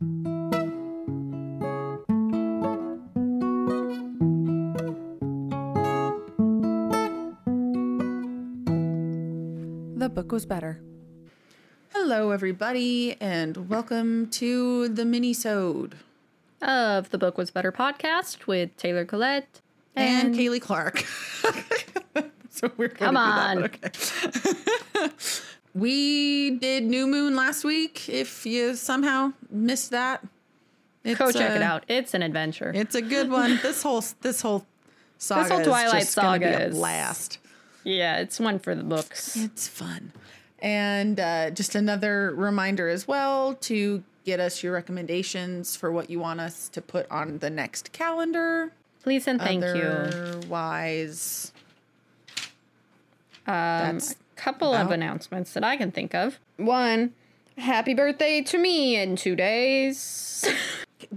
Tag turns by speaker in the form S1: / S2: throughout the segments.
S1: The book was better. Hello, everybody, and welcome to the mini-sode
S2: of the Book Was Better podcast with Taylor Collette
S1: and,
S2: and,
S1: Kaley Clark. so we're
S2: Come on.
S1: Okay. we did New Moon last week. If you somehow missed that,
S2: go check it
S1: uh,
S2: out. It's an adventure.
S1: It's a good one. This whole this whole saga this
S2: whole Twilight
S1: is just gonna be
S2: saga
S1: a
S2: is-
S1: blast.
S2: yeah, it's one for the books.
S1: It's fun. And uh, just another reminder as well to get us your recommendations for what you want us to put on the next calendar.
S2: Please and thank you.
S1: Otherwise,
S2: Um,
S1: that's
S2: a couple of announcements that I can think of. One, happy birthday to me in two days.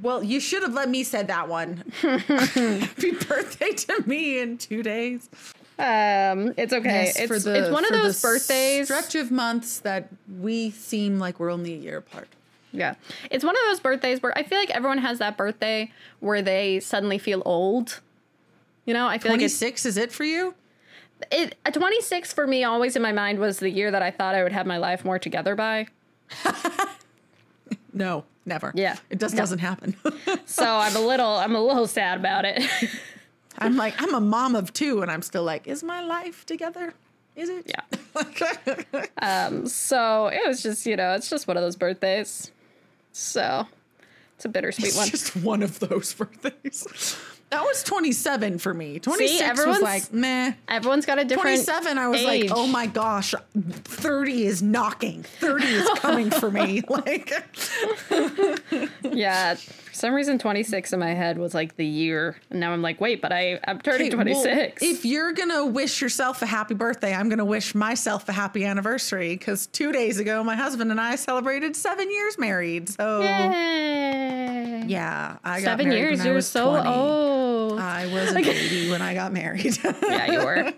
S1: well, you should have let me said that one. Happy birthday to me in two days.
S2: um, it's okay.
S1: Yes,
S2: it's it's one of
S1: for the
S2: those birthdays.
S1: Stretch of months that we seem like we're only a year apart.
S2: Yeah. It's one of those birthdays where I feel like everyone has that birthday where they suddenly feel old. You know, I feel like
S1: Twenty
S2: it's
S1: six is it for you?
S2: It a 26 for me always in my mind was the year that I thought I would have my life more together by.
S1: No, never.
S2: Yeah.
S1: it just
S2: No.
S1: doesn't happen.
S2: So I'm a little I'm a little sad about it.
S1: I'm like, I'm a mom of two, and I'm still like, is my life together? Is it?
S2: Yeah. um so it was just, you know, it's just one of those birthdays. So it's a bittersweet
S1: it's
S2: one.
S1: just one of those birthdays. That was 27 for me. 26 was
S2: everyone's
S1: like, meh.
S2: Everyone's got a different
S1: 27, I was
S2: age.
S1: like, oh my gosh, 30 is knocking. 30 is coming for me. Like,
S2: Yeah. For some reason 26 in my head was like the year. And now I'm like, wait, but I I'm turning
S1: Okay, well,
S2: 26.
S1: if you're gonna wish yourself a happy birthday, I'm gonna wish myself a happy anniversary because two days ago, my husband and I celebrated seven years married. So
S2: Yay.
S1: yeah, I got
S2: Seven years, you're
S1: was
S2: so
S1: 20.
S2: old.
S1: I was a baby when I got married.
S2: yeah, you were.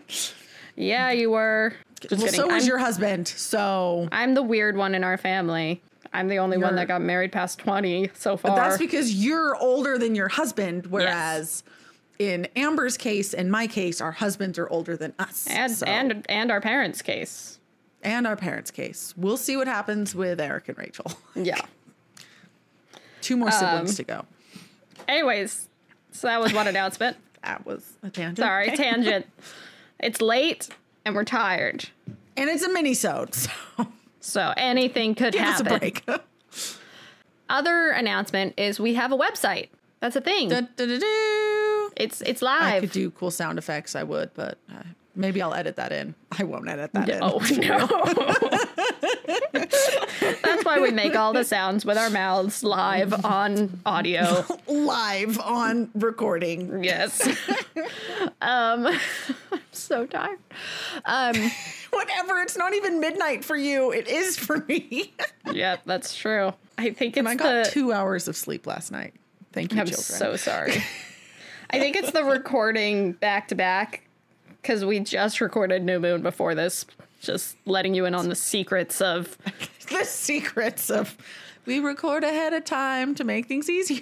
S2: Yeah, you were. Just
S1: well,
S2: kidding.
S1: so was
S2: I'm,
S1: your husband. So
S2: I'm the weird one in our family. I'm the only one that got married past 20 so far.
S1: that's because you're older than your husband, whereas. In Amber's case and my case, our husbands are older than us.
S2: and
S1: so-
S2: and and our parents' case.
S1: and our parents' case. We'll see what happens with Eric and Rachel.
S2: Yeah.
S1: Two more siblings
S2: Um,
S1: to go.
S2: Anyways, so that was one announcement.
S1: That was a tangent.
S2: Sorry,
S1: Okay.
S2: tangent. It's late and we're tired.
S1: And it's a mini-sode, so
S2: So anything could
S1: give
S2: happen.
S1: us a break.
S2: Other announcement is we have a website. That's a thing. It's it's
S1: I could do cool sound effects. I would, but uh, maybe I'll edit that in. I won't edit that in.
S2: Oh no. That's why we make all the sounds with our mouths live on audio.
S1: Live on recording.
S2: Yes. um I'm so tired. Um
S1: Whatever. It's not even midnight for you. It is for me.
S2: yeah, that's true. I think it's
S1: and I got
S2: the
S1: two hours of sleep last night. Thank you,
S2: I'm
S1: children.
S2: so sorry. I think it's the recording back to back because we just recorded New Moon before this. Just letting you in on the secrets of
S1: the secrets of we record ahead of time to make things easier.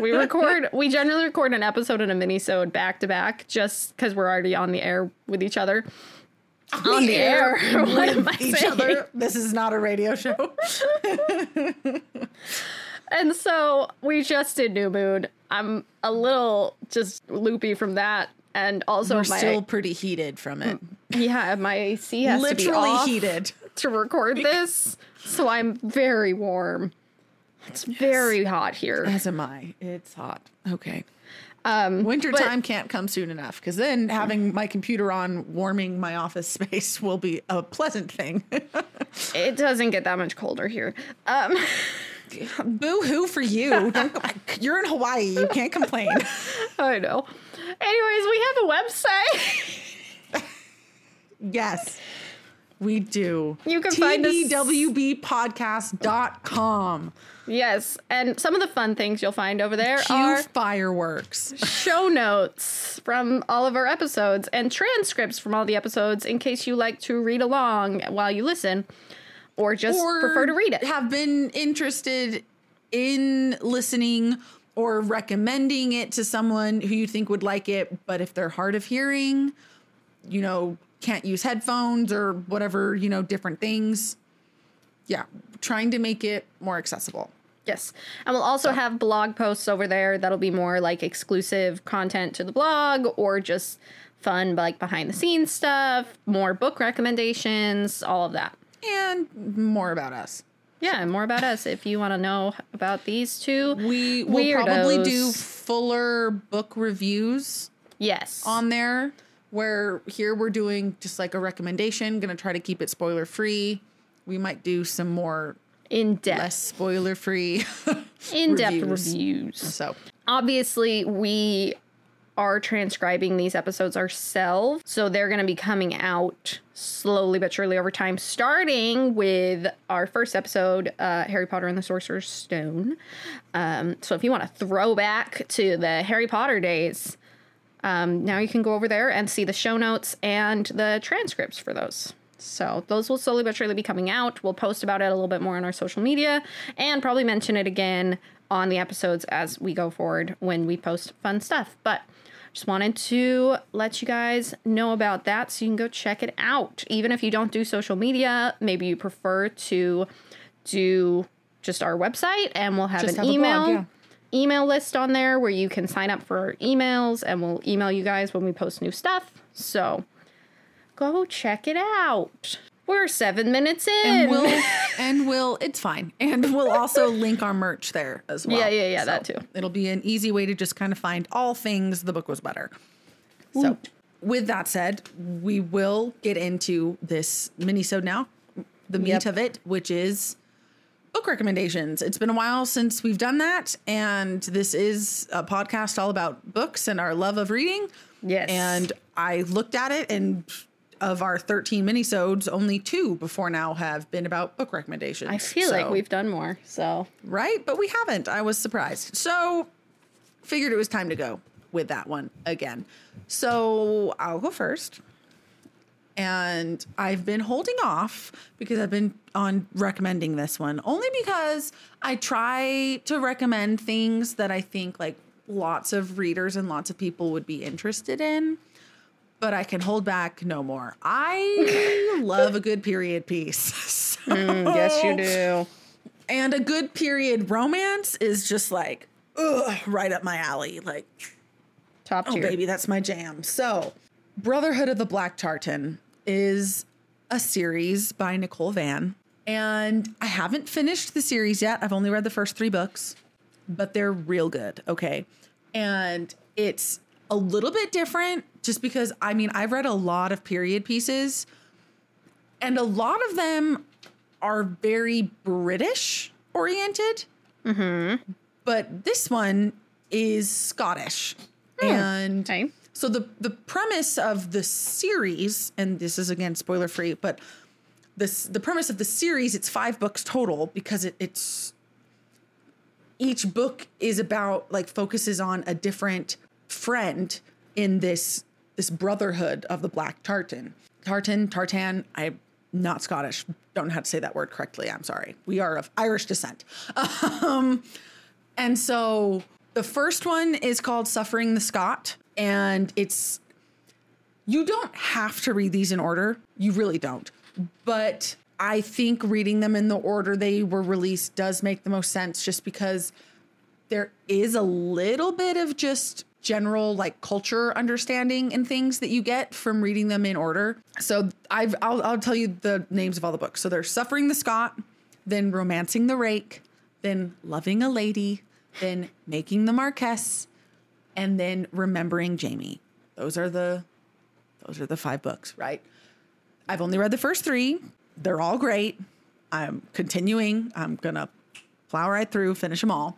S2: we record we generally record an episode and a mini-sode back to back just because we're already on the air with each other on the air, what am I
S1: each
S2: saying?
S1: other. This is not a radio show.
S2: and so we just did new moon i'm a little just loopy from that and also
S1: We're
S2: my
S1: still pretty heated from it.
S2: yeah my ac has to be
S1: Literally
S2: off
S1: heated.
S2: to record this so i'm very warm it's very hot here
S1: As am I. It's hot. Okay.
S2: um
S1: Wintertime can't come soon enough because then having my computer on warming my office space will be a pleasant thing.
S2: it doesn't get that much colder here um
S1: Boo hoo for you. You're in Hawaii. You can't complain.
S2: i know anyways we have a website
S1: Yes, we do.
S2: You can find us-
S1: TBWBpodcast.com.
S2: yes and some of the fun things you'll find over there
S1: Cue
S2: are
S1: fireworks.
S2: show notes from all of our episodes and transcripts from all the episodes in case you like to read along while you listen or just prefer to read it.
S1: Have been interested in listening or recommending it to someone who you think would like it, but if they're hard of hearing, you know, can't use headphones or whatever, you know, different things. Yeah, trying to make it more accessible.
S2: Yes. And we'll also have blog posts over there that'll be more like exclusive content to the blog or just fun, like behind the scenes stuff, more book recommendations, all of that.
S1: And more about us.
S2: Yeah, and more about us if you want to know about these two.
S1: We will probably do fuller book reviews
S2: Yes.
S1: on there where here we're doing just like a recommendation, going to try to keep it spoiler free. We might do some more
S2: in depth.
S1: less spoiler free.
S2: in depth
S1: reviews.
S2: reviews.
S1: so,
S2: obviously we are transcribing these episodes ourselves. So they're going to be coming out slowly but surely over time starting with our first episode uh, harry potter and the sorcerer's stone. Um, so if you want to throw back to the harry potter days um, now you can go over there and see the show notes and the transcripts for those. So those will slowly but surely be coming out. We'll post about it a little bit more on our social media and probably mention it again on the episodes as we go forward when we post fun stuff. But just wanted to let you guys know about that so you can go check it out. Even if you don't do social media, maybe you prefer to do just our website and we'll have
S1: Just
S2: an
S1: have a blog,
S2: email
S1: yeah.
S2: email list on there where you can sign up for our emails and we'll email you guys when we post new stuff. So go check it out. We're seven minutes in.
S1: and we'll, and we'll, it's fine. And we'll also link our merch there as well.
S2: Yeah, yeah, yeah, that too.
S1: It'll be an easy way to just kind of find all things the book was better. So, with that said, we will get into this mini-sode now, the meat
S2: Yep.
S1: of it, which is book recommendations. It's been a while since we've done that, and this is a podcast all about books and our love of reading.
S2: Yes.
S1: And I looked at it, and of our 13 minisodes, only two before now have been about book recommendations.
S2: I feel like we've done more. So
S1: right? But we haven't. I was surprised. So figured it was time to go with that one again. So I'll go first. And I've been holding off because I've been on recommending this one only because I try to recommend things that I think like lots of readers and lots of people would be interested in. But I can hold back no more. I love a good period piece. So- mm,
S2: yes, you do.
S1: and a good period romance is just like, ugh, right up my alley. Like,
S2: Top
S1: oh,
S2: tier.
S1: oh, baby, that's my jam. So, Brotherhood of the Black Tartan is a series by Nicole Van. And I haven't finished the series yet. I've only read the first three books, but they're real good. Okay. And it's a little bit different just because, I mean, I've read a lot of period pieces, and a lot of them are very British oriented. Mm-hmm. But this one is Scottish. Hmm. And
S2: Okay.
S1: so the the premise of the series, and this is again spoiler free, but this the premise of the series, it's five books total because it, it's each book is about like focuses on a different friend in this this brotherhood of the black tartan. Tartan, tartan, I'm not Scottish. Don't know how to say that word correctly. I'm sorry. We are of Irish descent. Um, and so the first one is called Suffering the Scot, and it's you don't have to read these in order. You really don't. But I think reading them in the order they were released does make the most sense just because there is a little bit of just general like culture understanding and things that you get from reading them in order. So I've I'll, I'll tell you the names of all the books. So there's Suffering the Scot, then Romancing the Rake, then Loving a Lady, then Making the Marquess, and then Remembering Jamie. Those are the those are the five books, right? I've only read the first three. They're all great. I'm continuing. I'm gonna plow right through, finish them all.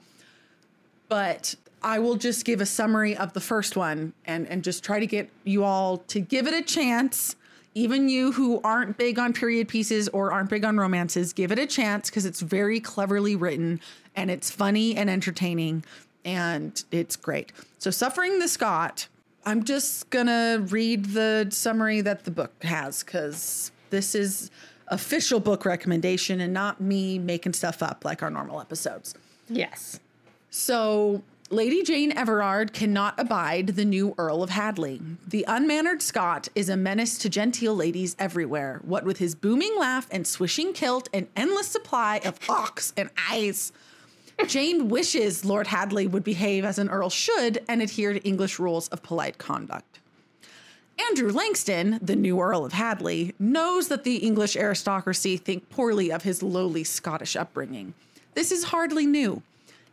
S1: But I will just give a summary of the first one and, and just try to get you all to give it a chance. Even you who aren't big on period pieces or aren't big on romances, give it a chance because it's very cleverly written and it's funny and entertaining and it's great. So, Suffering the Scot, I'm just gonna read the summary that the book has because this is official book recommendation and not me making stuff up like our normal episodes.
S2: Yes.
S1: So, Lady Jane Everard cannot abide the new Earl of Hadley. The unmannered Scot is a menace to genteel ladies everywhere, what with his booming laugh and swishing kilt and endless supply of hawks and eyes. Jane wishes Lord Hadley would behave as an earl should and adhere to English rules of polite conduct. Andrew Langston, the new Earl of Hadley, knows that the English aristocracy think poorly of his lowly Scottish upbringing. This is hardly new.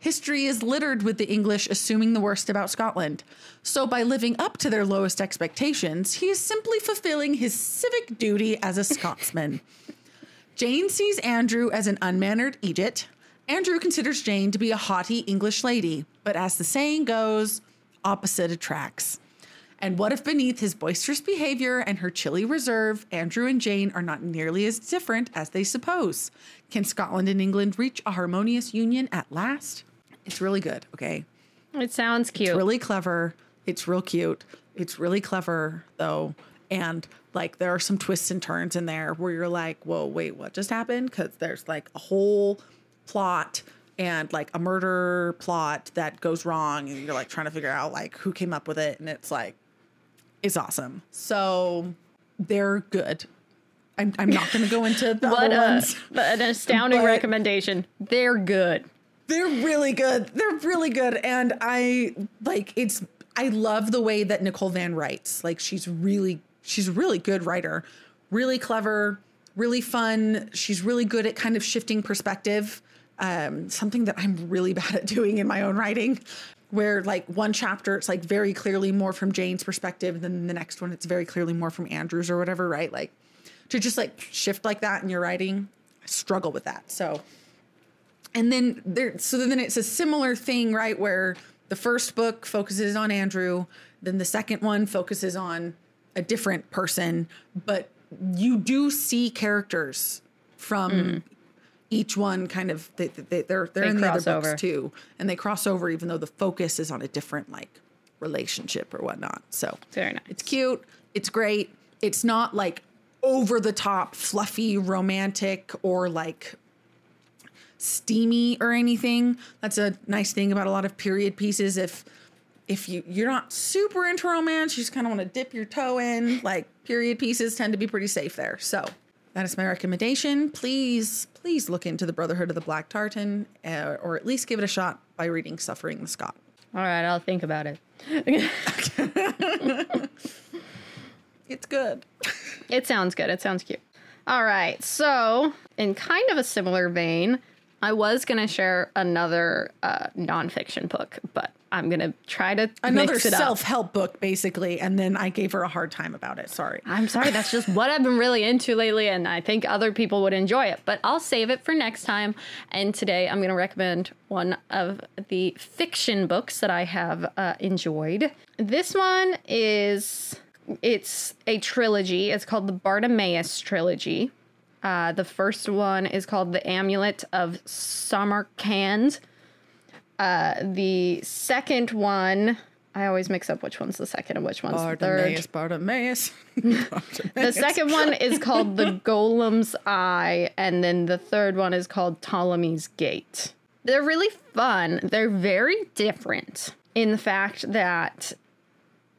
S1: History is littered with the English assuming the worst about Scotland. So, by living up to their lowest expectations, he is simply fulfilling his civic duty as a Scotsman. Jane sees Andrew as an unmannered Egypt. Andrew considers Jane to be a haughty English lady, but as the saying goes, opposite attracts. And what if beneath his boisterous behavior and her chilly reserve, Andrew and Jane are not nearly as different as they suppose? Can Scotland and England reach a harmonious union at last? It's really good, okay?
S2: It sounds cute.
S1: It's really clever. It's real cute. It's really clever, though. And like there are some twists and turns in there where you're like, whoa, wait, what just happened? Because there's like a whole plot and like a murder plot that goes wrong. And you're like trying to figure out like who came up with it. And it's like, it's awesome. So they're good. I'm, I'm not going to go into the
S2: what
S1: other
S2: a,
S1: ones.
S2: an astounding recommendation. They're good.
S1: They're really good. They're really good. And I like it's I love the way that Nicole Van writes. Like she's really she's a really good writer. Really clever, really fun. She's really good at kind of shifting perspective. Um, something that I'm really bad at doing in my own writing. Where like one chapter it's like very clearly more from Jane's perspective, and then the next one it's very clearly more from Andrew's or whatever, right? Like to just like shift like that in your writing, I struggle with that. So and then there so then it's a similar thing right where the first book focuses on andrew then the second one focuses on a different person. But you do see characters from each one kind of they, they, they're they're
S2: They
S1: in the other
S2: over.
S1: books too. And they cross over even though the focus is on a different like relationship or whatnot. So
S2: Very nice.
S1: it's cute. It's great. It's not like over the top fluffy romantic or like steamy or anything. That's a nice thing about a lot of period pieces. If if you you're not super into romance, you just kind of want to dip your toe in. Like period pieces tend to be pretty safe there. So that is my recommendation. Please, please look into the Brotherhood of the Black Tartan, uh, or at least give it a shot by reading Suffering the Scot.
S2: All right, I'll think about it.
S1: It's good.
S2: It sounds good. It sounds cute. All right. So, in kind of a similar vein, I was going to share another uh, nonfiction book, but I'm going to try to
S1: Another
S2: mix it
S1: self help book, basically, and then I gave her a hard time about it. Sorry.
S2: I'm sorry, that's just what I've been really into lately, and I think other people would enjoy it. But I'll save it for next time. And today I'm going to recommend one of the fiction books that I have uh, enjoyed. This one is it's a trilogy. It's called the Bartimaeus trilogy. Uh, the first one is called The Amulet of Samarkand. Uh, the second one, I always mix up which one's the second and which one's the third.
S1: Bartimaeus.
S2: The second one is called The Golem's Eye, and then the third one is called Ptolemy's Gate. They're really fun. They're very different in the fact that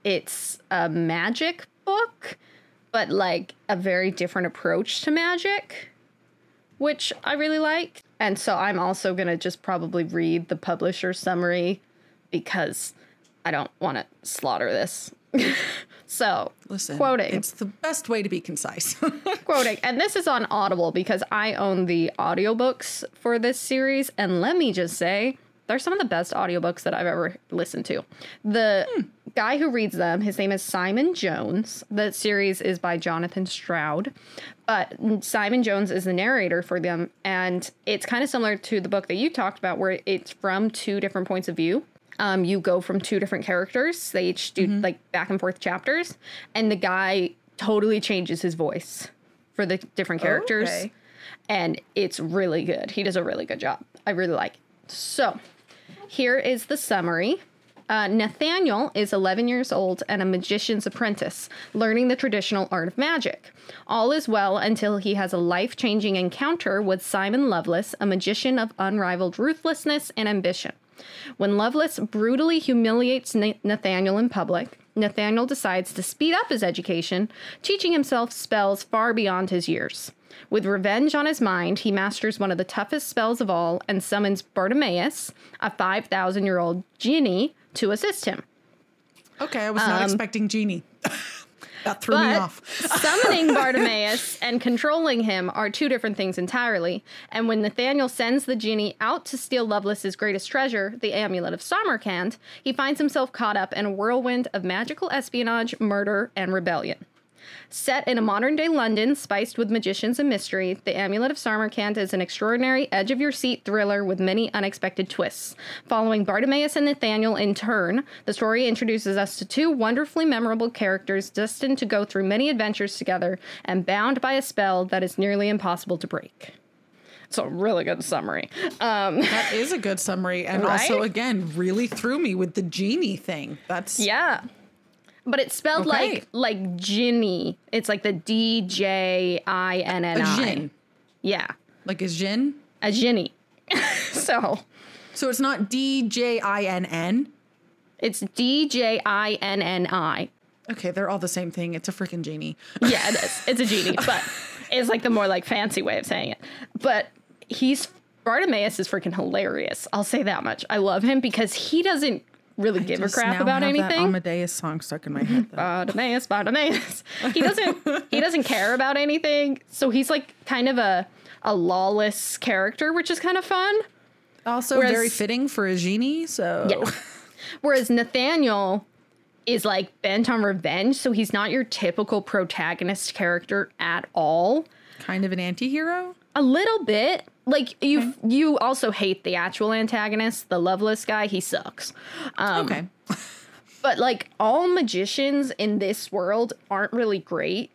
S2: it's a magic book, but like a very different approach to magic, which I really like. And so I'm also going to just probably read the publisher summary because I don't want to slaughter this. so,
S1: Listen,
S2: quoting
S1: It's the best way to be concise.
S2: quoting and this is on audible because i own the audiobooks for this series and let me just say they're some of the best audiobooks that i've ever listened to the hmm. Guy who reads them his name is simon jones the series is by jonathan stroud but simon jones is the narrator for them and it's kind of similar to the book that you talked about where it's from two different points of view um, you go from two different characters. They each do like back and forth chapters, and the guy totally changes his voice for the different characters,
S1: okay.
S2: and it's really good. He does a really good job. I really like. It. So, here is the summary. Uh, Nathaniel is 11 years old and a magician's apprentice, learning the traditional art of magic. All is well until he has a life changing encounter with Simon Lovelace, a magician of unrivaled ruthlessness and ambition. When Lovelace brutally humiliates Nathaniel in public, Nathaniel decides to speed up his education, teaching himself spells far beyond his years. With revenge on his mind, he masters one of the toughest spells of all and summons Bartimaeus, a 5,000 year old genie, to assist him.
S1: Okay, I was not expecting Genie. that threw me
S2: Um,
S1: off.
S2: summoning Bartimaeus and controlling him are two different things entirely. And when Nathaniel sends the genie out to steal Lovelace's greatest treasure, the amulet of Samarkand, he finds himself caught up in a whirlwind of magical espionage, murder, and rebellion. Set in a modern day London spiced with magicians and mystery, The Amulet of Samarkand is an extraordinary edge of your seat thriller with many unexpected twists. Following Bartimaeus and Nathaniel in turn, the story introduces us to two wonderfully memorable characters destined to go through many adventures together and bound by a spell that is nearly impossible to break. It's a really good summary. Um,
S1: That is a good summary, and
S2: Right?
S1: also again really threw me with the genie thing. That's
S2: Yeah. But it's spelled
S1: Okay.
S2: like like Ginny. It's like the D J I N N
S1: a
S2: I.
S1: gin,
S2: Yeah.
S1: like a gin.
S2: A Ginny. so
S1: So it's not D J I N N.
S2: it's D J I N N I.
S1: Okay, they're all the same thing. It's a freaking genie.
S2: Yeah, it is. It's a genie, but it's like the more like fancy way of saying it. But he's Bartimaeus is freaking hilarious. I'll say that much. I love him because he doesn't really give a crap about
S1: have that
S2: anything.
S1: Amadeus song stuck in my head.
S2: Bartimaeus, Bartimaeus. He doesn't he doesn't care about anything. So he's like kind of a a lawless character, which is kind of fun.
S1: also,
S2: whereas-
S1: very fitting for a genie. So
S2: Yeah. Whereas Nathaniel is like bent on revenge, so he's not your typical protagonist character at all.
S1: kind of an anti-hero.
S2: A little bit. Like you you also hate the actual antagonist, the Lovelace guy, he sucks. Um,
S1: Okay.
S2: But like all magicians in this world aren't really great.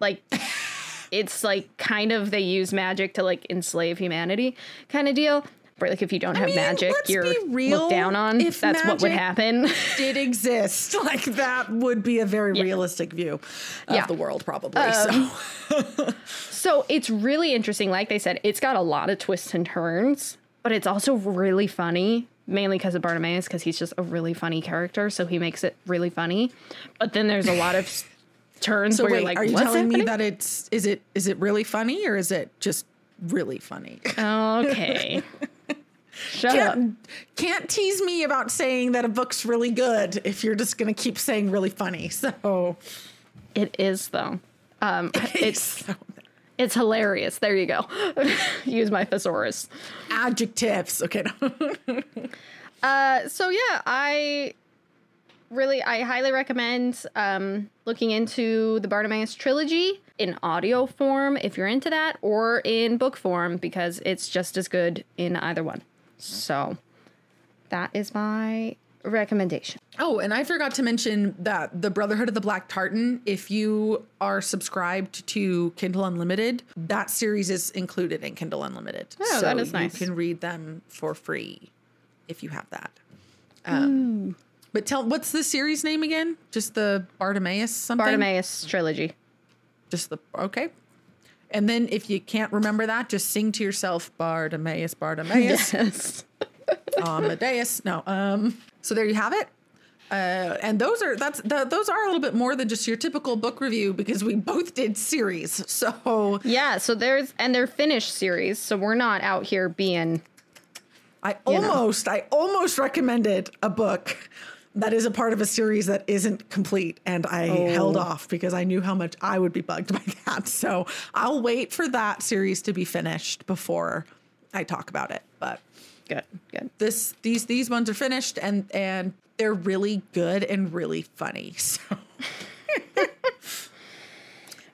S2: Like it's like kind of they use magic to like enslave humanity kind of deal. Like if you don't have
S1: mean,
S2: magic, you're looked down on.
S1: If
S2: That's what would happen.
S1: Did exist like that would be a very realistic view of
S2: Yeah.
S1: the world, probably.
S2: Um,
S1: so
S2: So it's really interesting. Like they said, it's got a lot of twists and turns, but it's also really funny, mainly because of Bartimaeus, because he's just a really funny character. So he makes it really funny. But then there's a lot of turns
S1: So
S2: where
S1: wait,
S2: you're like,
S1: are you
S2: what's
S1: telling me that it's is it is it really funny or is it just really funny?
S2: Okay. Shut up.
S1: can't, can't tease me about saying that a book's really good if you're just gonna keep saying really funny. So
S2: It is though. Um, it's
S1: so-
S2: it's hilarious. There you go. Use my thesaurus.
S1: adjectives. Okay.
S2: Uh, so yeah, I really I highly recommend um, looking into the Bartimaeus trilogy in audio form if you're into that, or in book form because it's just as good in either one. So that is my recommendation.
S1: Oh, and I forgot to mention that the Brotherhood of the Black Tartan, if you are subscribed to Kindle Unlimited, that series is included in Kindle Unlimited.
S2: Oh, that is nice.
S1: You can read them for free if you have that. Um, But tell what's the series name again? Just the Bartimaeus something?
S2: Bartimaeus trilogy.
S1: Just the okay. And then if you can't remember that, just sing to yourself Bartimaeus, Bartimaeus.
S2: Yes.
S1: Amadeus. No. Um. So there you have it. Uh, and those are that's the, those are a little bit more than just your typical book review because we both did series. So
S2: yeah. So there's and they're finished series, so we're not out here being
S1: I
S2: You know.
S1: almost I almost recommended a book that is a part of a series that isn't complete, and I held oh. off because I knew how much I would be bugged by that. So I'll wait for that series to be finished before I talk about it. But
S2: good. Good.
S1: this these these ones are finished and and they're really good and really funny so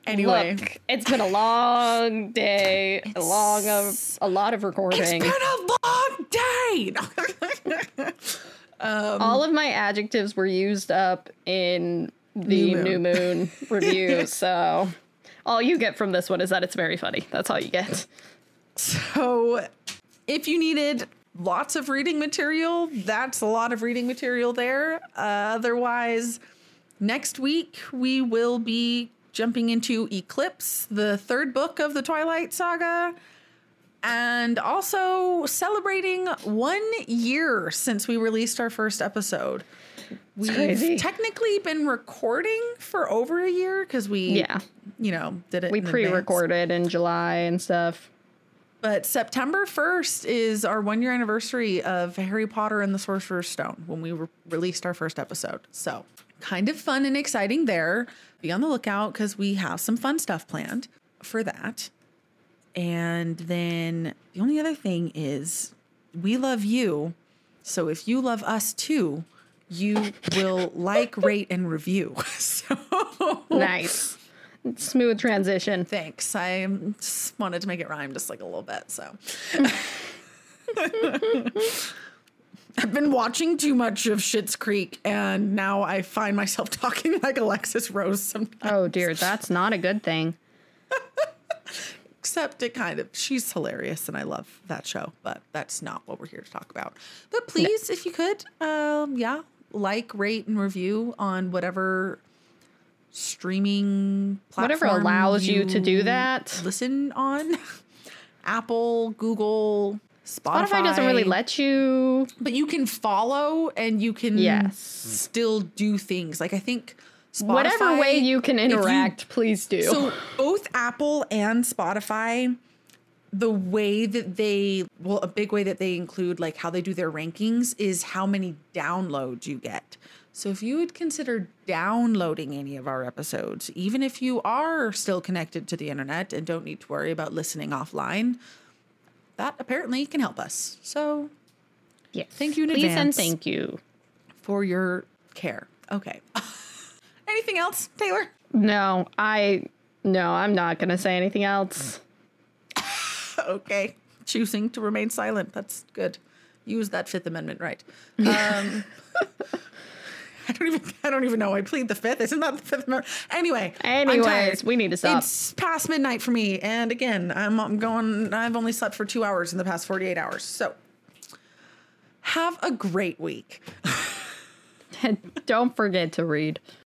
S1: anyway
S2: Look, it's been a long day, a long of a lot of recording.
S1: it's been a long day
S2: All of my adjectives were used up in the
S1: New
S2: new
S1: Moon.
S2: moon, review, so all you get from this one is that it's very funny. That's all you get.
S1: so if you needed lots of reading material. That's a lot of reading material there. Uh, otherwise, next week we will be jumping into Eclipse, the third book of the Twilight Saga, and also celebrating one year since we released our first episode. We've technically been recording for over a year because we,
S2: Yeah.
S1: you know, did it.
S2: We
S1: in
S2: pre-recorded in July and stuff.
S1: But September 1st is our one year anniversary of Harry Potter and the Sorcerer's Stone when we re- released our first episode. So, kind of fun and exciting there. Be on the lookout because we have some fun stuff planned for that. And then the only other thing is we love you. So, if you love us too, you will like, rate, and review. So,
S2: Nice. Smooth transition.
S1: Thanks. I just wanted to make it rhyme just like a little bit. So I've been watching too much of Schitt's Creek, and now I find myself talking like Alexis Rose sometimes.
S2: Oh dear, that's not a good thing.
S1: Except it kind of, she's hilarious, and I love that show, but that's not what we're here to talk about. But please, if you could, um, yeah, like, rate, and review on whatever streaming platform
S2: Whatever allows you to do that.
S1: listen on Apple, Google, Spotify.
S2: Spotify doesn't really let you.
S1: but you can follow and you can
S2: Yes.
S1: still do things. Like I think Spotify,
S2: Whatever way you can
S1: if you-
S2: interact, please do.
S1: so both Apple and Spotify, the way that they well, a big way that they include like how they do their rankings is how many downloads you get. So if you would consider downloading any of our episodes, even if you are still connected to the internet and don't need to worry about listening offline, that apparently can help us. So
S2: yes.
S1: thank you in
S2: Please
S1: advance.
S2: and thank you.
S1: for your care. Okay. Anything else, Taylor?
S2: No, I no, I'm not gonna say anything else.
S1: okay. Choosing to remain silent. That's good. Use that Fifth Amendment right. Um, I don't even. I don't even know. I plead the Fifth. Isn't that the Fifth Amendment? Anyway.
S2: Anyways, we need to stop.
S1: It's past midnight for me, and again, I'm, I'm going. I've only slept for two hours in the past 48 hours. So, have a great week.
S2: And don't forget to read.